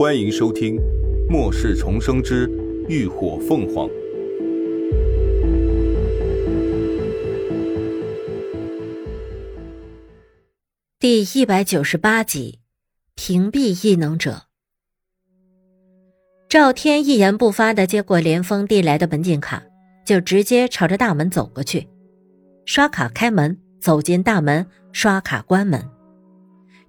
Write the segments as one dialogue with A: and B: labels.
A: 欢迎收听《末世重生之浴火凤凰》
B: 第一百九十八集：屏蔽异能者。赵天一言不发的接过连峰递来的门禁卡，就直接朝着大门走过去，刷卡开门，走进大门，刷卡关门。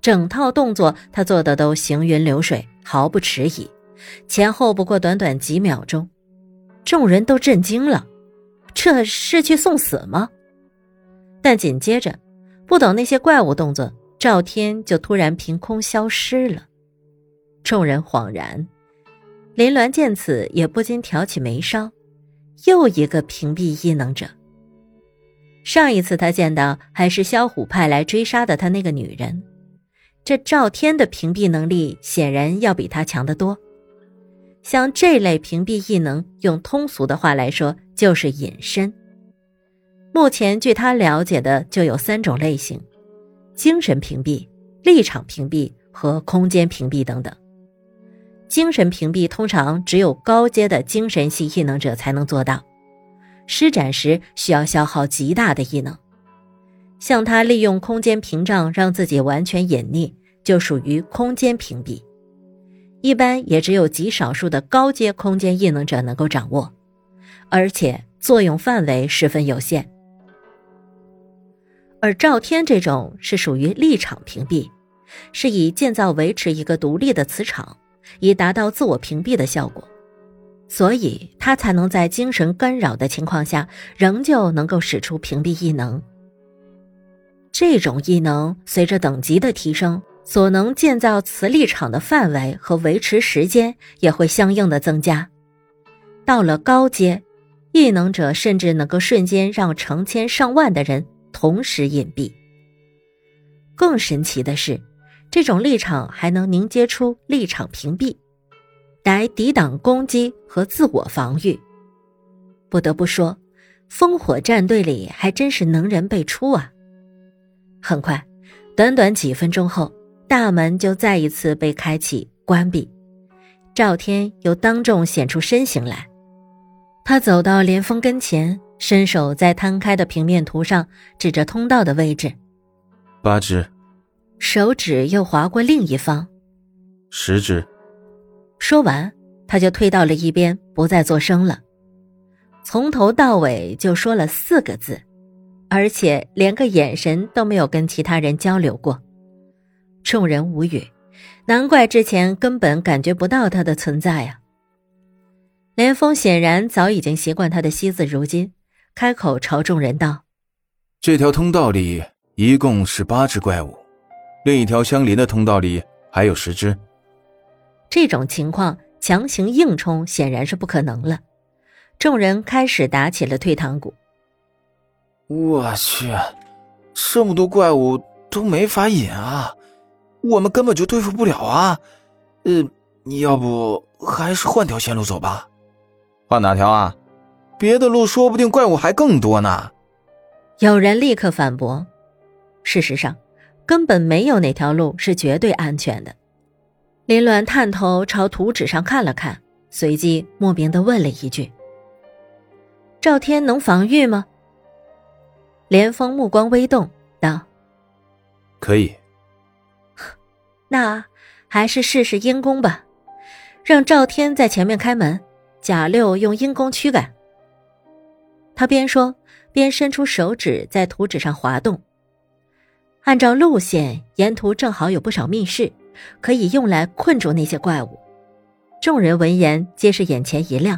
B: 整套动作他做的都行云流水，毫不迟疑，前后不过短短几秒钟，众人都震惊了，这是去送死吗？但紧接着，不等那些怪物动作，赵天就突然凭空消失了，众人恍然。林鸾见此也不禁挑起眉梢，又一个屏蔽异能者。上一次他见到还是萧虎派来追杀的他那个女人。这赵天的屏蔽能力显然要比他强得多。像这类屏蔽异能，用通俗的话来说就是隐身。目前据他了解的就有三种类型：精神屏蔽、立场屏蔽和空间屏蔽等等。精神屏蔽通常只有高阶的精神系异能者才能做到，施展时需要消耗极大的异能。像他利用空间屏障让自己完全隐匿，就属于空间屏蔽。一般也只有极少数的高阶空间异能者能够掌握，而且作用范围十分有限。而赵天这种是属于立场屏蔽，是以建造维持一个独立的磁场，以达到自我屏蔽的效果，所以他才能在精神干扰的情况下，仍旧能够使出屏蔽异能。这种异能随着等级的提升，所能建造磁力场的范围和维持时间也会相应的增加。到了高阶，异能者甚至能够瞬间让成千上万的人同时隐蔽。更神奇的是，这种立场还能凝结出立场屏蔽，来抵挡攻击和自我防御。不得不说，烽火战队里还真是能人辈出啊！很快，短短几分钟后，大门就再一次被开启关闭。赵天又当众显出身形来，他走到连峰跟前，伸手在摊开的平面图上指着通道的位置：“
C: 八指。”
B: 手指又划过另一方，“
C: 十指。”
B: 说完，他就退到了一边，不再作声了。从头到尾就说了四个字。而且连个眼神都没有跟其他人交流过，众人无语，难怪之前根本感觉不到他的存在啊。连峰显然早已经习惯他的惜字如金，开口朝众人道：“
C: 这条通道里一共是八只怪物，另一条相邻的通道里还有十只。
B: 这种情况强行硬冲显然是不可能了，众人开始打起了退堂鼓。”
D: 我去，这么多怪物都没法引啊，我们根本就对付不了啊！呃，你要不还是换条线路走吧？
C: 换哪条啊？
D: 别的路说不定怪物还更多呢。
B: 有人立刻反驳：“事实上，根本没有哪条路是绝对安全的。”林鸾探头朝图纸上看了看，随即莫名的问了一句：“赵天能防御吗？”连峰目光微动，道：“
C: 可以。
B: 那还是试试阴功吧，让赵天在前面开门，贾六用阴功驱赶。”他边说边伸出手指在图纸上滑动。按照路线，沿途正好有不少密室，可以用来困住那些怪物。众人闻言皆是眼前一亮，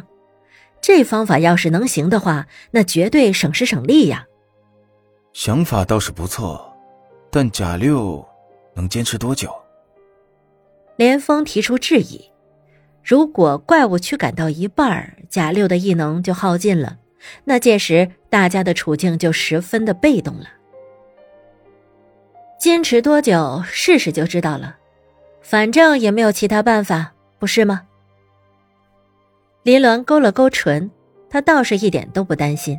B: 这方法要是能行的话，那绝对省时省力呀。
C: 想法倒是不错，但贾六能坚持多久？
B: 连峰提出质疑。如果怪物驱赶到一半，贾六的异能就耗尽了，那届时大家的处境就十分的被动了。坚持多久，试试就知道了。反正也没有其他办法，不是吗？林鸾勾了勾唇，他倒是一点都不担心。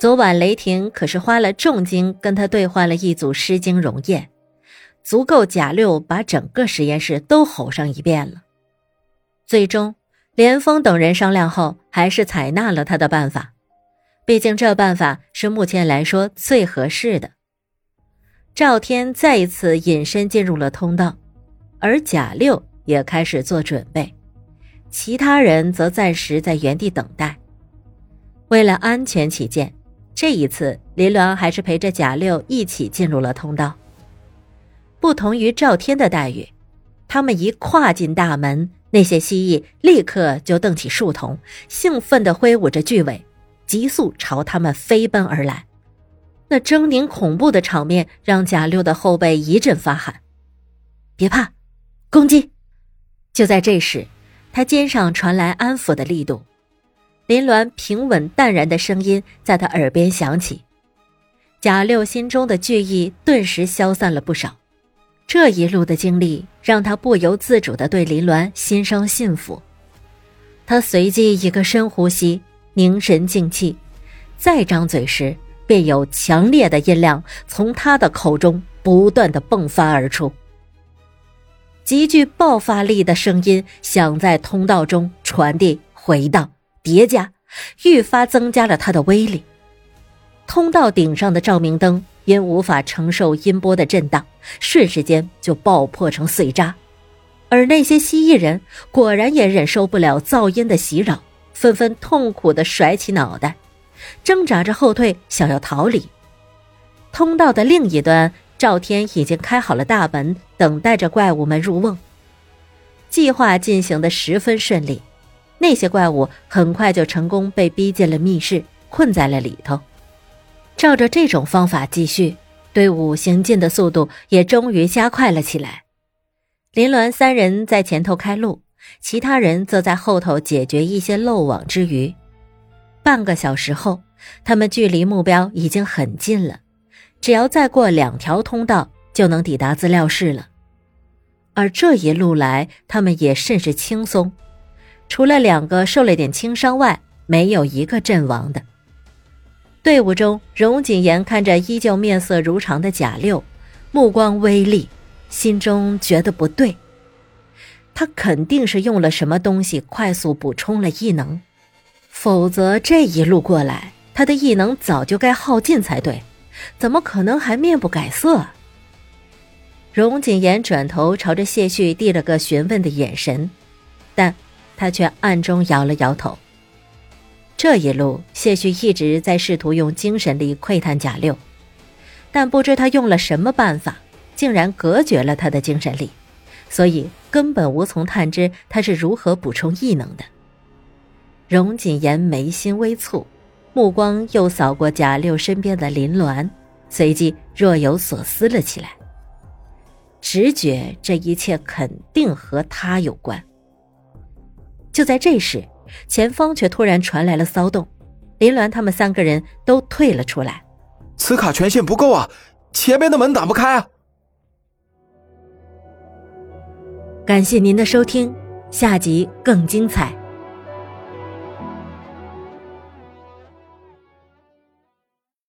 B: 昨晚雷霆可是花了重金跟他兑换了一组诗经溶液，足够贾六把整个实验室都吼上一遍了。最终，连峰等人商量后，还是采纳了他的办法。毕竟这办法是目前来说最合适的。赵天再一次隐身进入了通道，而贾六也开始做准备，其他人则暂时在原地等待。为了安全起见，这一次林鸾还是陪着贾六一起进入了通道。不同于赵天的待遇，他们一跨进大门。那些蜥蜴立刻就瞪起树瞳，兴奋地挥舞着巨尾，急速朝他们飞奔而来。那狰狞恐怖的场面让贾六的后背一阵发寒。别怕，攻击！就在这时，他肩上传来安抚的力度，林鸾平稳淡然的声音在他耳边响起。贾六心中的惧意顿时消散了不少。这一路的经历让他不由自主地对林鸾心生信服。他随即一个深呼吸，凝神静气，再张嘴时，便有强烈的音量从他的口中不断的迸发而出。极具爆发力的声音响在通道中传递、回荡、叠加，愈发增加了它的威力。通道顶上的照明灯。因无法承受音波的震荡，瞬时间就爆破成碎渣。而那些蜥蜴人果然也忍受不了噪音的袭扰，纷纷痛苦地甩起脑袋，挣扎着后退，想要逃离。通道的另一端，赵天已经开好了大门，等待着怪物们入瓮。计划进行的十分顺利，那些怪物很快就成功被逼进了密室，困在了里头。照着这种方法继续，队伍行进的速度也终于加快了起来。林鸾三人在前头开路，其他人则在后头解决一些漏网之鱼。半个小时后，他们距离目标已经很近了，只要再过两条通道就能抵达资料室了。而这一路来，他们也甚是轻松，除了两个受了点轻伤外，没有一个阵亡的。队伍中，荣景言看着依旧面色如常的贾六，目光微厉，心中觉得不对。他肯定是用了什么东西快速补充了异能，否则这一路过来，他的异能早就该耗尽才对，怎么可能还面不改色？荣景言转头朝着谢旭递了个询问的眼神，但他却暗中摇了摇头。这一路，谢旭一直在试图用精神力窥探贾六，但不知他用了什么办法，竟然隔绝了他的精神力，所以根本无从探知他是如何补充异能的。荣锦言眉心微蹙，目光又扫过贾六身边的林鸾，随即若有所思了起来，直觉这一切肯定和他有关。就在这时。前方却突然传来了骚动，林鸾他们三个人都退了出来。
D: 磁卡权限不够啊，前面的门打不开啊！
B: 感谢您的收听，下集更精彩。